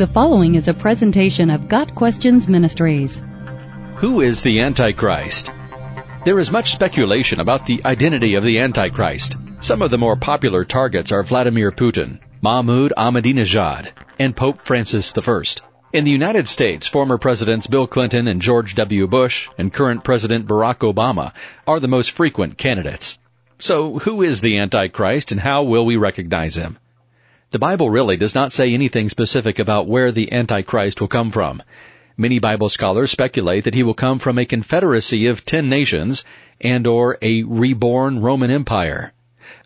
The following is a presentation of Got Questions Ministries. Who is the Antichrist? There is much speculation about the identity of the Antichrist. Some of the more popular targets are Vladimir Putin, Mahmoud Ahmadinejad, and Pope Francis I. In the United States, former Presidents Bill Clinton and George W. Bush and current President Barack Obama are the most frequent candidates. So, who is the Antichrist and how will we recognize him? The Bible really does not say anything specific about where the Antichrist will come from. Many Bible scholars speculate that he will come from a confederacy of ten nations and or a reborn Roman Empire.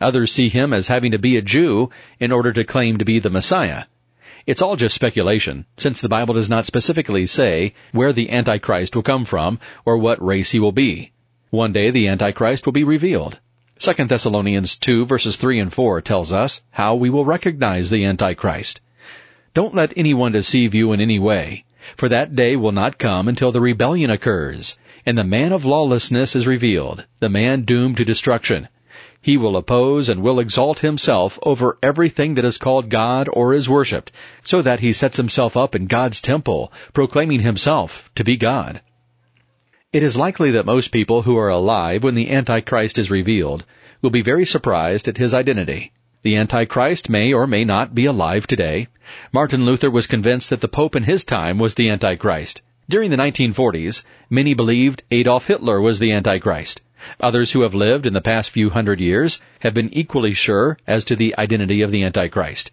Others see him as having to be a Jew in order to claim to be the Messiah. It's all just speculation, since the Bible does not specifically say where the Antichrist will come from or what race he will be. One day the Antichrist will be revealed. 2 Thessalonians 2 verses 3 and 4 tells us how we will recognize the Antichrist. Don't let anyone deceive you in any way, for that day will not come until the rebellion occurs, and the man of lawlessness is revealed, the man doomed to destruction. He will oppose and will exalt himself over everything that is called God or is worshipped, so that he sets himself up in God's temple, proclaiming himself to be God. It is likely that most people who are alive when the Antichrist is revealed will be very surprised at his identity. The Antichrist may or may not be alive today. Martin Luther was convinced that the Pope in his time was the Antichrist. During the 1940s, many believed Adolf Hitler was the Antichrist. Others who have lived in the past few hundred years have been equally sure as to the identity of the Antichrist.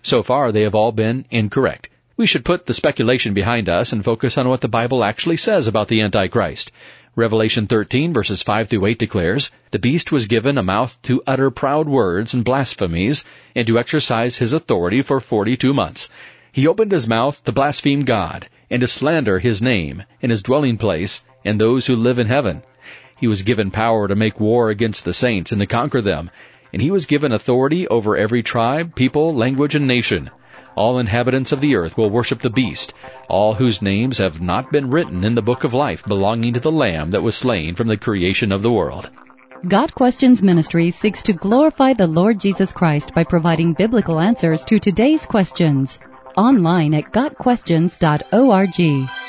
So far, they have all been incorrect. We should put the speculation behind us and focus on what the Bible actually says about the Antichrist. Revelation 13 verses 5 through 8 declares, The beast was given a mouth to utter proud words and blasphemies, and to exercise his authority for forty-two months. He opened his mouth to blaspheme God, and to slander his name, and his dwelling place, and those who live in heaven. He was given power to make war against the saints and to conquer them, and he was given authority over every tribe, people, language, and nation. All inhabitants of the earth will worship the beast, all whose names have not been written in the book of life belonging to the Lamb that was slain from the creation of the world. Got Questions Ministry seeks to glorify the Lord Jesus Christ by providing biblical answers to today's questions. Online at GotQuestions.org.